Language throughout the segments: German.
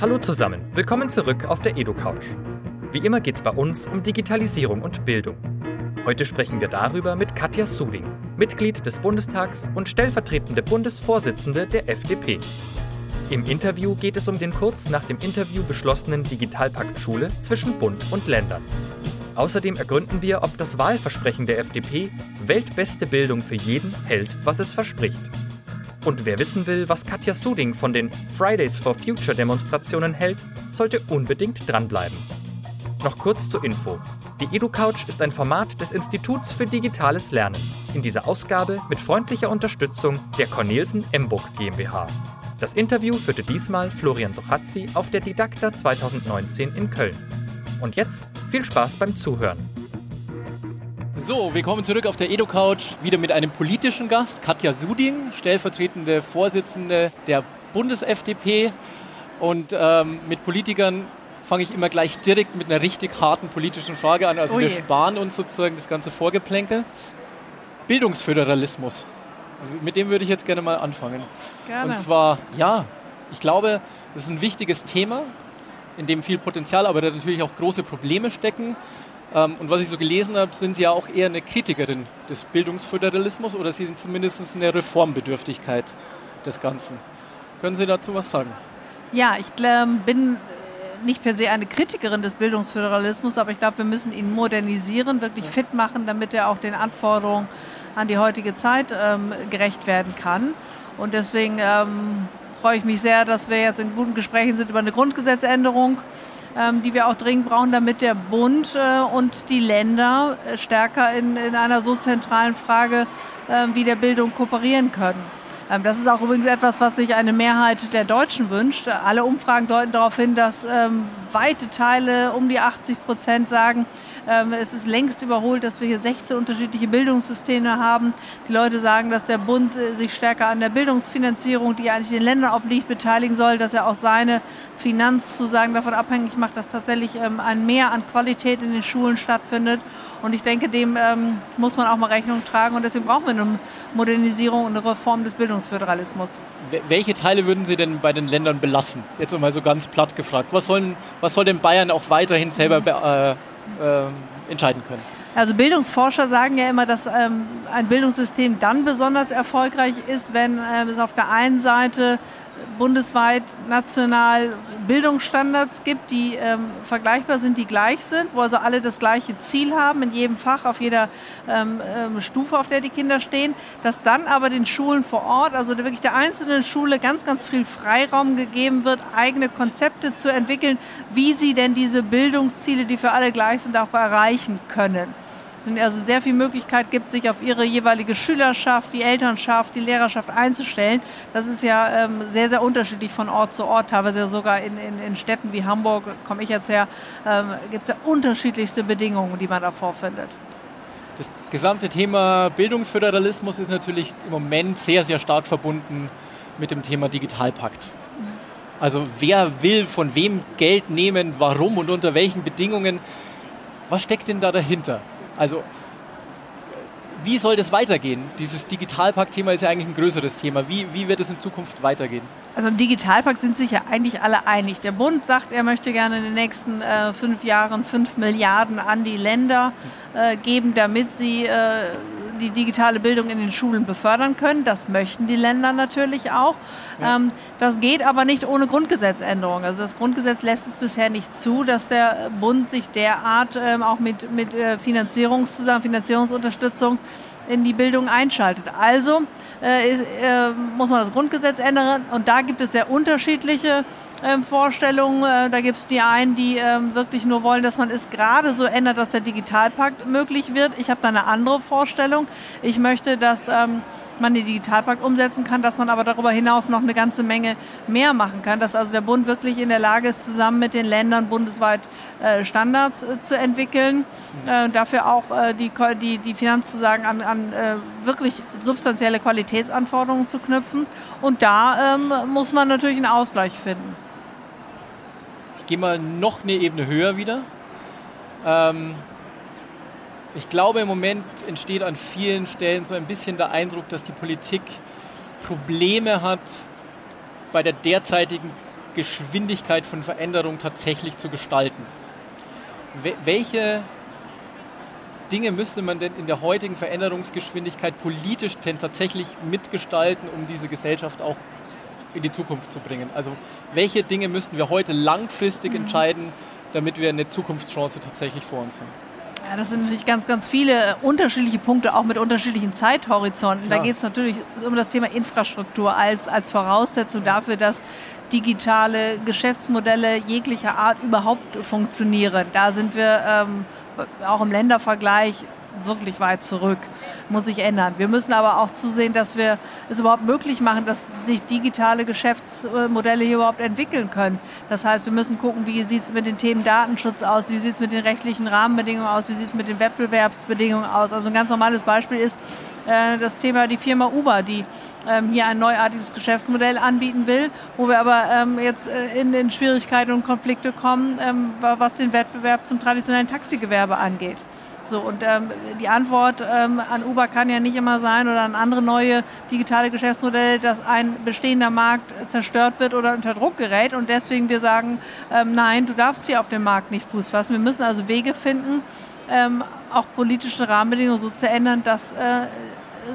Hallo zusammen, willkommen zurück auf der EduCouch. Wie immer geht es bei uns um Digitalisierung und Bildung. Heute sprechen wir darüber mit Katja Suding, Mitglied des Bundestags und stellvertretende Bundesvorsitzende der FDP. Im Interview geht es um den kurz nach dem Interview beschlossenen Digitalpakt Schule zwischen Bund und Ländern. Außerdem ergründen wir, ob das Wahlversprechen der FDP weltbeste Bildung für jeden hält, was es verspricht. Und wer wissen will, was Katja Suding von den Fridays for Future Demonstrationen hält, sollte unbedingt dranbleiben. Noch kurz zur Info. Die EduCouch ist ein Format des Instituts für digitales Lernen. In dieser Ausgabe mit freundlicher Unterstützung der Cornelsen Emburg GmbH. Das Interview führte diesmal Florian Sochazzi auf der Didakta 2019 in Köln. Und jetzt viel Spaß beim Zuhören. So, willkommen zurück auf der EduCouch, wieder mit einem politischen Gast, Katja Suding, stellvertretende Vorsitzende der Bundes-FDP. Und ähm, mit Politikern fange ich immer gleich direkt mit einer richtig harten politischen Frage an. Also Ui. wir sparen uns sozusagen das ganze Vorgeplänkel. Bildungsföderalismus. Mit dem würde ich jetzt gerne mal anfangen. Gerne. Und zwar, ja, ich glaube, das ist ein wichtiges Thema, in dem viel Potenzial, aber da natürlich auch große Probleme stecken. Ähm, Und was ich so gelesen habe, sind Sie ja auch eher eine Kritikerin des Bildungsföderalismus oder Sie sind zumindest eine Reformbedürftigkeit des Ganzen. Können Sie dazu was sagen? Ja, ich bin äh, nicht per se eine Kritikerin des Bildungsföderalismus, aber ich glaube, wir müssen ihn modernisieren, wirklich fit machen, damit er auch den Anforderungen an die heutige Zeit ähm, gerecht werden kann. Und deswegen ähm, freue ich mich sehr, dass wir jetzt in guten Gesprächen sind über eine Grundgesetzänderung, die wir auch dringend brauchen, damit der Bund äh, und die Länder äh, stärker in, in einer so zentralen Frage ähm, wie der Bildung kooperieren können. Ähm, Das ist auch übrigens etwas, was sich eine Mehrheit der Deutschen wünscht. Alle Umfragen deuten darauf hin, dass ähm, weite Teile, um die 80 Prozent, sagen, ähm, es ist längst überholt, dass wir hier 16 unterschiedliche Bildungssysteme haben. Die Leute sagen, dass der Bund äh, sich stärker an der Bildungsfinanzierung, die eigentlich den Ländern obliegt, beteiligen soll, dass er auch seine Finanzzusagen davon abhängig macht, dass tatsächlich ähm, ein Mehr an Qualität in den Schulen stattfindet. Und ich denke, dem ähm, muss man auch mal Rechnung tragen. Und deswegen brauchen wir eine Modernisierung und eine Reform des Bildungsföderalismus. Wel- Welche Teile würden Sie denn bei den Ländern belassen? Jetzt mal so ganz platt gefragt. Was, sollen, was soll denn Bayern auch weiterhin selber be- äh, äh, entscheiden können? Also Bildungsforscher sagen ja immer, dass ähm, ein Bildungssystem dann besonders erfolgreich ist, wenn ähm, es auf der einen Seite bundesweit national Bildungsstandards gibt, die ähm, vergleichbar sind, die gleich sind, wo also alle das gleiche Ziel haben in jedem Fach, auf jeder ähm, ähm, Stufe, auf der die Kinder stehen, dass dann aber den Schulen vor Ort, also wirklich der einzelnen Schule ganz, ganz viel Freiraum gegeben wird, eigene Konzepte zu entwickeln, wie sie denn diese Bildungsziele, die für alle gleich sind, auch erreichen können. Also sehr viel Möglichkeit gibt, sich auf ihre jeweilige Schülerschaft, die Elternschaft, die Lehrerschaft einzustellen. Das ist ja ähm, sehr, sehr unterschiedlich von Ort zu Ort. Teilweise sogar in, in, in Städten wie Hamburg, komme ich jetzt her, ähm, gibt es ja unterschiedlichste Bedingungen, die man da vorfindet. Das gesamte Thema Bildungsföderalismus ist natürlich im Moment sehr, sehr stark verbunden mit dem Thema Digitalpakt. Also wer will von wem Geld nehmen, warum und unter welchen Bedingungen? Was steckt denn da dahinter? Also wie soll das weitergehen? Dieses Digitalpakt-Thema ist ja eigentlich ein größeres Thema. Wie, wie wird es in Zukunft weitergehen? Also im Digitalpakt sind sich ja eigentlich alle einig. Der Bund sagt, er möchte gerne in den nächsten äh, fünf Jahren fünf Milliarden an die Länder äh, geben, damit sie äh, die digitale Bildung in den Schulen befördern können. Das möchten die Länder natürlich auch. Ähm, das geht aber nicht ohne Grundgesetzänderung. Also das Grundgesetz lässt es bisher nicht zu, dass der Bund sich derart ähm, auch mit, mit äh, Finanzierungszusammen, Finanzierungsunterstützung in die Bildung einschaltet. Also äh, ist, äh, muss man das Grundgesetz ändern und da gibt es sehr unterschiedliche Vorstellungen. Äh, da gibt es die einen, die ähm, wirklich nur wollen, dass man es gerade so ändert, dass der Digitalpakt möglich wird. Ich habe da eine andere Vorstellung. Ich möchte, dass ähm, man den Digitalpakt umsetzen kann, dass man aber darüber hinaus noch eine ganze Menge mehr machen kann, dass also der Bund wirklich in der Lage ist, zusammen mit den Ländern bundesweit äh, Standards äh, zu entwickeln, äh, dafür auch die, die, die Finanzzusagen an, an wirklich substanzielle Qualitätsanforderungen zu knüpfen. Und da ähm, muss man natürlich einen Ausgleich finden. Ich gehe mal noch eine Ebene höher wieder. Ähm, ich glaube, im Moment entsteht an vielen Stellen so ein bisschen der Eindruck, dass die Politik Probleme hat, bei der derzeitigen Geschwindigkeit von Veränderung tatsächlich zu gestalten. Welche Dinge müsste man denn in der heutigen Veränderungsgeschwindigkeit politisch denn tatsächlich mitgestalten, um diese Gesellschaft auch in die Zukunft zu bringen? Also welche Dinge müssten wir heute langfristig mhm. entscheiden, damit wir eine Zukunftschance tatsächlich vor uns haben? Ja, das sind natürlich ganz, ganz viele unterschiedliche Punkte, auch mit unterschiedlichen Zeithorizonten. Klar. Da geht es natürlich um das Thema Infrastruktur als, als Voraussetzung dafür, dass digitale Geschäftsmodelle jeglicher Art überhaupt funktionieren. Da sind wir ähm, auch im Ländervergleich wirklich weit zurück. Muss sich ändern. Wir müssen aber auch zusehen, dass wir es überhaupt möglich machen, dass sich digitale Geschäftsmodelle hier überhaupt entwickeln können. Das heißt, wir müssen gucken, wie sieht es mit den Themen Datenschutz aus, wie sieht es mit den rechtlichen Rahmenbedingungen aus, wie sieht es mit den Wettbewerbsbedingungen aus. Also ein ganz normales Beispiel ist äh, das Thema die Firma Uber, die ähm, hier ein neuartiges Geschäftsmodell anbieten will, wo wir aber ähm, jetzt äh, in, in, Schwierigkeiten und Konflikte kommen, ähm, was den Wettbewerb zum traditionellen Taxigewerbe angeht. So, und ähm, die Antwort ähm, an Uber kann ja nicht immer sein oder an andere neue digitale Geschäftsmodelle, dass ein bestehender Markt zerstört wird oder unter Druck gerät und deswegen wir sagen, ähm, nein, du darfst hier auf dem Markt nicht Fuß fassen. Wir müssen also Wege finden, ähm, auch politische Rahmenbedingungen so zu ändern, dass äh,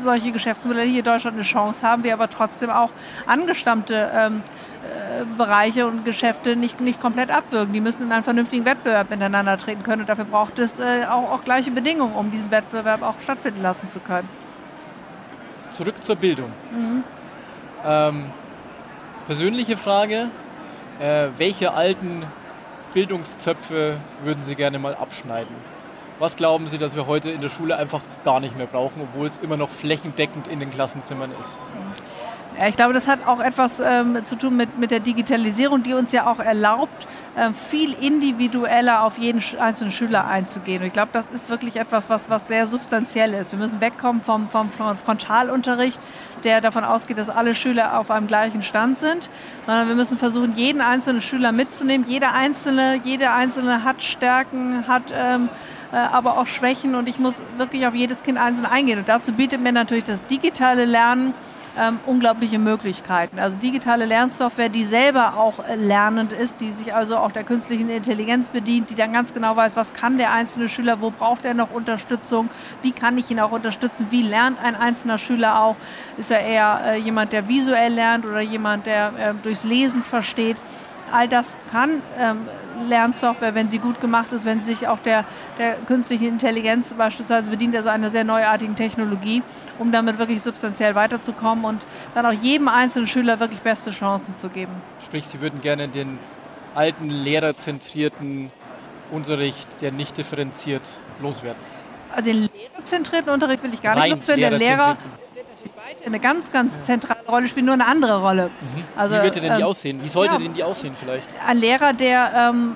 solche Geschäftsmodelle hier in Deutschland eine Chance haben, wir aber trotzdem auch angestammte ähm, äh, Bereiche und Geschäfte nicht, nicht komplett abwürgen. Die müssen in einen vernünftigen Wettbewerb miteinander treten können und dafür braucht es äh, auch, auch gleiche Bedingungen, um diesen Wettbewerb auch stattfinden lassen zu können. Zurück zur Bildung. Mhm. Ähm, persönliche Frage, äh, welche alten Bildungszöpfe würden Sie gerne mal abschneiden? Was glauben Sie, dass wir heute in der Schule einfach gar nicht mehr brauchen, obwohl es immer noch flächendeckend in den Klassenzimmern ist? Ich glaube, das hat auch etwas ähm, zu tun mit, mit der Digitalisierung, die uns ja auch erlaubt, äh, viel individueller auf jeden einzelnen Schüler einzugehen. Und ich glaube, das ist wirklich etwas, was, was sehr substanziell ist. Wir müssen wegkommen vom, vom Frontalunterricht, der davon ausgeht, dass alle Schüler auf einem gleichen Stand sind, sondern wir müssen versuchen, jeden einzelnen Schüler mitzunehmen. Jeder Einzelne, jeder Einzelne hat Stärken, hat ähm, äh, aber auch Schwächen und ich muss wirklich auf jedes Kind einzeln eingehen. Und dazu bietet mir natürlich das digitale Lernen ähm, unglaubliche Möglichkeiten. Also digitale Lernsoftware, die selber auch äh, lernend ist, die sich also auch der künstlichen Intelligenz bedient, die dann ganz genau weiß, was kann der einzelne Schüler, wo braucht er noch Unterstützung, wie kann ich ihn auch unterstützen, wie lernt ein einzelner Schüler auch, ist er eher äh, jemand, der visuell lernt oder jemand, der äh, durchs Lesen versteht. All das kann ähm, Lernsoftware, wenn sie gut gemacht ist, wenn sie sich auch der, der künstlichen Intelligenz beispielsweise bedient, also einer sehr neuartigen Technologie, um damit wirklich substanziell weiterzukommen und dann auch jedem einzelnen Schüler wirklich beste Chancen zu geben. Sprich, Sie würden gerne den alten lehrerzentrierten Unterricht, der nicht differenziert, loswerden? Den lehrerzentrierten Unterricht will ich gar nicht loswerden. Der Lehrer eine ganz, ganz zentrale Rolle spielt, nur eine andere Rolle. Mhm. Also, Wie würde denn die ähm, aussehen? Wie sollte ja, denn die aussehen vielleicht? Ein Lehrer, der ähm,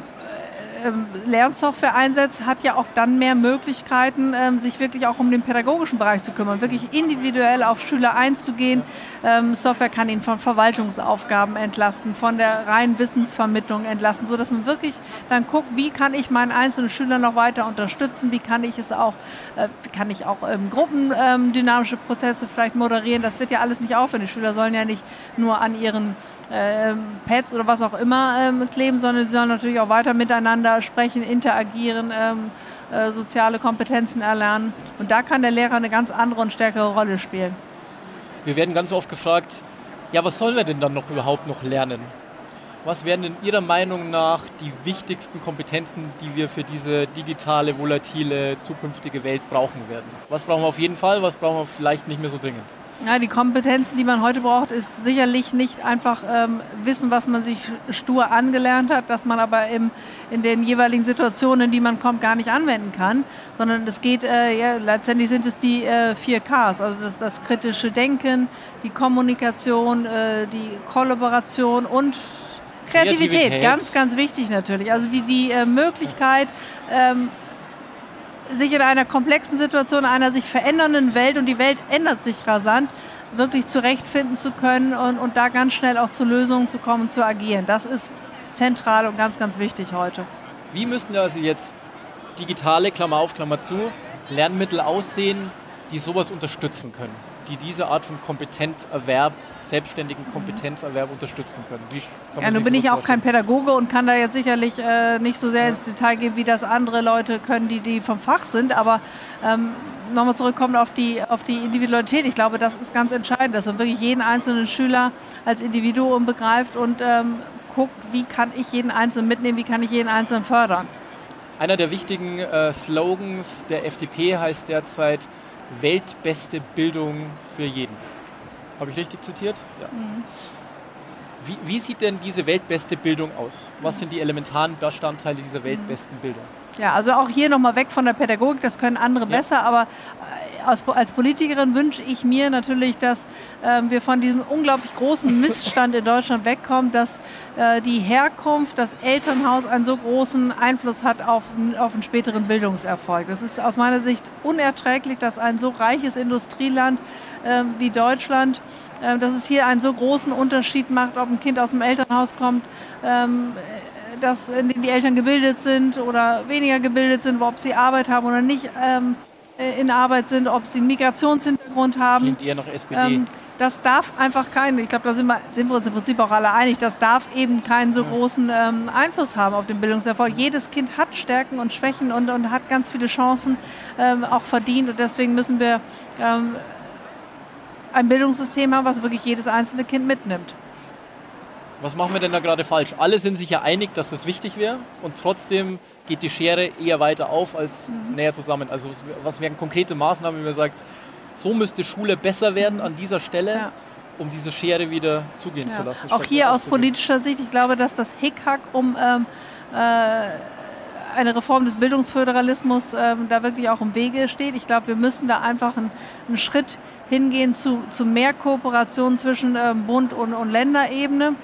Lernsoftware einsetzt, hat ja auch dann mehr Möglichkeiten, ähm, sich wirklich auch um den pädagogischen Bereich zu kümmern, wirklich individuell auf Schüler einzugehen. Ähm, Software kann ihn von Verwaltungsaufgaben entlasten, von der reinen Wissensvermittlung entlasten, sodass man wirklich dann guckt, wie kann ich meinen einzelnen Schüler noch weiter unterstützen, wie kann ich es auch, äh, kann ich auch ähm, gruppendynamische Prozesse vielleicht moderieren. Das wird ja alles nicht aufhören. Die Schüler sollen ja nicht nur an ihren äh, Pads oder was auch immer ähm, kleben, sondern sie sollen natürlich auch weiter miteinander sprechen, interagieren, ähm, äh, soziale Kompetenzen erlernen. Und da kann der Lehrer eine ganz andere und stärkere Rolle spielen. Wir werden ganz oft gefragt, ja, was sollen wir denn dann noch überhaupt noch lernen? Was wären denn Ihrer Meinung nach die wichtigsten Kompetenzen, die wir für diese digitale, volatile, zukünftige Welt brauchen werden? Was brauchen wir auf jeden Fall, was brauchen wir vielleicht nicht mehr so dringend? Ja, die Kompetenzen, die man heute braucht, ist sicherlich nicht einfach ähm, Wissen, was man sich stur angelernt hat, dass man aber im, in den jeweiligen Situationen, in die man kommt, gar nicht anwenden kann, sondern es geht, äh, ja, letztendlich sind es die äh, vier Ks, also das, das kritische Denken, die Kommunikation, äh, die Kollaboration und Kreativität. Kreativität. ganz, ganz wichtig natürlich. Also die, die äh, Möglichkeit, ähm, sich in einer komplexen Situation, einer sich verändernden Welt und die Welt ändert sich rasant, wirklich zurechtfinden zu können und, und da ganz schnell auch zu Lösungen zu kommen, zu agieren. Das ist zentral und ganz, ganz wichtig heute. Wie müssten also jetzt digitale, Klammer auf, Klammer zu, Lernmittel aussehen, die sowas unterstützen können? Die diese Art von Kompetenzerwerb, selbstständigen Kompetenzerwerb unterstützen können. ja, nun bin ich auch kein Pädagoge und kann da jetzt sicherlich äh, nicht so sehr ja. ins Detail gehen, wie das andere Leute können, die, die vom Fach sind. Aber ähm, nochmal zurückkommen auf die, auf die Individualität. Ich glaube, das ist ganz entscheidend, dass man wirklich jeden einzelnen Schüler als Individuum begreift und ähm, guckt, wie kann ich jeden Einzelnen mitnehmen, wie kann ich jeden Einzelnen fördern. Einer der wichtigen äh, Slogans der FDP heißt derzeit weltbeste Bildung für jeden. Habe ich richtig zitiert? Ja. Mhm. Wie, wie, sieht denn diese weltbeste Bildung aus? Was sind die elementaren Bestandteile dieser weltbesten Bildung? Ja, also auch hier nochmal weg von der Pädagogik, das können andere ja. besser, aber als, Politikerin wünsche ich mir natürlich, dass äh, wir von diesem unglaublich großen Missstand in Deutschland wegkommen, dass äh, die Herkunft, das Elternhaus einen so großen Einfluss hat auf, auf einen späteren Bildungserfolg. Das ist aus meiner Sicht unerträglich, dass ein so reiches Industrieland äh, wie Deutschland ähm, dass es hier einen so großen Unterschied macht, ob ein Kind aus dem Elternhaus kommt, ähm, das, in dem die Eltern gebildet sind oder weniger gebildet sind, ob sie Arbeit haben oder nicht. Äh, in Arbeit sind, ob sie einen Migrationshintergrund haben. Klingt eher noch SPD. Ähm, das darf einfach keinen, ich glaube, da sind wir, sind wir, uns im Prinzip auch alle einig, das darf eben keinen so großen ähm, Einfluss haben auf den Bildungserfolg. Jedes Kind hat Stärken und Schwächen und, und hat ganz viele Chancen ähm, auch verdient und deswegen müssen wir ähm, ein Bildungssystem haben, was wirklich jedes einzelne Kind mitnimmt. Was machen wir denn da gerade falsch? Alle sind sich ja einig, dass das wichtig wäre und trotzdem geht die Schere eher weiter auf als mhm. näher zusammen. Also was wären konkrete Maßnahmen, wenn man sagt, so müsste Schule besser werden an dieser Stelle, ja. um diese Schere wieder zugehen ja. zu lassen. Auch hier aus politischer Sicht, ich glaube, dass das Hickhack um ähm, äh, eine Reform des Bildungsföderalismus ähm, da wirklich auch im Wege steht. Ich glaube, wir müssen da einfach einen, einen Schritt hingehen zu, zu mehr Kooperation zwischen ähm, Bund und, und Länderebene.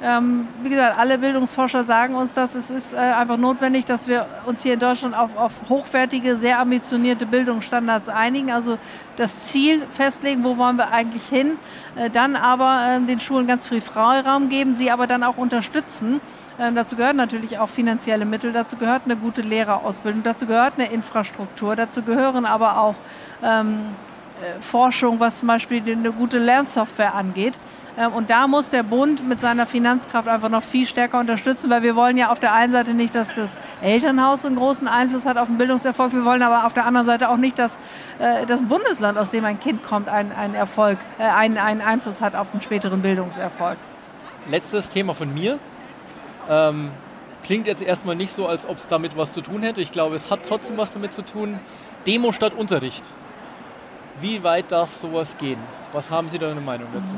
Ähm, wie gesagt, alle Bildungsforscher sagen uns das. Es ist äh, einfach notwendig, dass wir uns hier in Deutschland auf, auf hochwertige, sehr ambitionierte Bildungsstandards einigen. Also das Ziel festlegen, wo wollen wir eigentlich hin. Äh, dann aber äh, den Schulen ganz viel Freiraum geben, sie aber dann auch unterstützen. Ähm, dazu gehören natürlich auch finanzielle Mittel, dazu gehört eine gute Lehrerausbildung, dazu gehört eine Infrastruktur, dazu gehören aber auch ähm, äh, Forschung, was zum Beispiel eine gute Lernsoftware angeht. Ähm, und da muss der Bund mit seiner Finanzkraft einfach noch viel stärker unterstützen, weil wir wollen ja auf der einen Seite nicht, dass das Elternhaus einen großen Einfluss hat auf den Bildungserfolg. Wir wollen aber auf der anderen Seite auch nicht, dass äh, das Bundesland, aus dem ein Kind kommt, einen, Erfolg, äh, einen Einfluss hat auf den späteren Bildungserfolg. Letztes Thema von mir. Ähm, klingt jetzt erstmal nicht so, als ob es damit was zu tun hätte. Ich glaube, es hat trotzdem was damit zu tun. Demo statt Unterricht. Wie weit darf sowas gehen? Was haben Sie da eine Meinung dazu?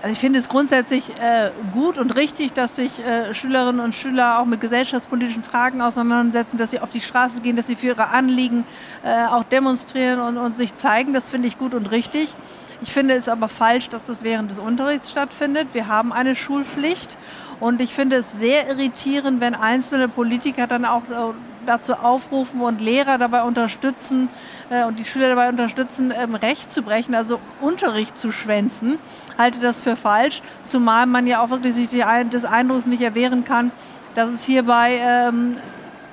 Also ich finde es grundsätzlich äh, gut und richtig, dass sich äh, Schülerinnen und Schüler auch mit gesellschaftspolitischen Fragen auseinandersetzen, dass sie auf die Straße gehen, dass sie für ihre Anliegen äh, auch demonstrieren und, und sich zeigen. Das finde ich gut und richtig. Ich finde es aber falsch, dass das während des Unterrichts stattfindet. Wir haben eine Schulpflicht und ich finde es sehr irritierend, wenn einzelne Politiker dann auch äh, dazu aufrufen und Lehrer dabei unterstützen äh, und die Schüler dabei unterstützen, ähm, Recht zu brechen, also Unterricht zu schwänzen. Halte das für falsch, zumal man ja auch wirklich sich des Eindrucks nicht erwehren kann, dass es hierbei ähm,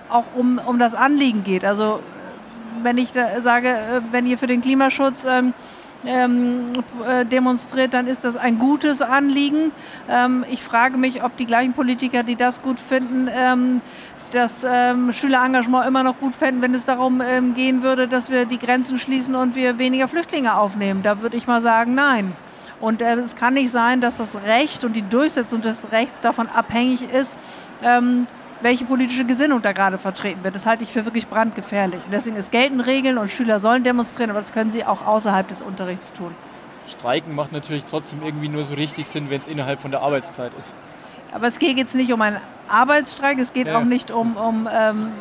auch um, um das Anliegen geht. Also wenn ich sage, äh, wenn ihr für den Klimaschutz ähm, ähm, äh, demonstriert, dann ist das ein gutes Anliegen. Ähm, ich frage mich, ob die gleichen Politiker, die das gut finden, ähm, das ähm, Schülerengagement immer noch gut fänden, wenn es darum ähm, gehen würde, dass wir die Grenzen schließen und wir weniger Flüchtlinge aufnehmen. Da würde ich mal sagen, nein. Und äh, es kann nicht sein, dass das Recht und die Durchsetzung des Rechts davon abhängig ist, ähm, welche politische Gesinnung da gerade vertreten wird. Das halte ich für wirklich brandgefährlich. Deswegen es gelten Regeln und Schüler sollen demonstrieren, aber das können sie auch außerhalb des Unterrichts tun. Streiken macht natürlich trotzdem irgendwie nur so richtig Sinn, wenn es innerhalb von der Arbeitszeit ist. Aber es geht jetzt nicht um einen Arbeitsstreik, es geht ja. auch nicht um, um ähm,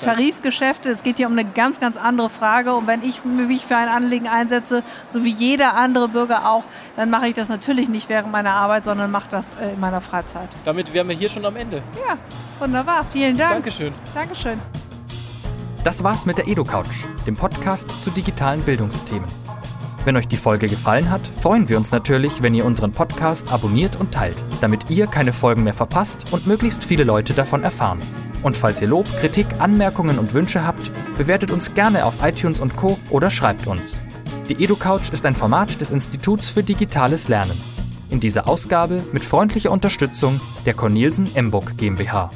Tarifgeschäfte, es geht hier um eine ganz, ganz andere Frage. Und wenn ich mich für ein Anliegen einsetze, so wie jeder andere Bürger auch, dann mache ich das natürlich nicht während meiner Arbeit, sondern mache das äh, in meiner Freizeit. Damit wären wir hier schon am Ende. Ja, wunderbar. Vielen Dank. Dankeschön. Dankeschön. Das war's mit der EduCouch, dem Podcast zu digitalen Bildungsthemen. Wenn euch die Folge gefallen hat, freuen wir uns natürlich, wenn ihr unseren Podcast abonniert und teilt, damit ihr keine Folgen mehr verpasst und möglichst viele Leute davon erfahren. Und falls ihr Lob, Kritik, Anmerkungen und Wünsche habt, bewertet uns gerne auf iTunes und Co. oder schreibt uns. Die EduCouch ist ein Format des Instituts für digitales Lernen. In dieser Ausgabe mit freundlicher Unterstützung der Cornelsen Emburg GmbH.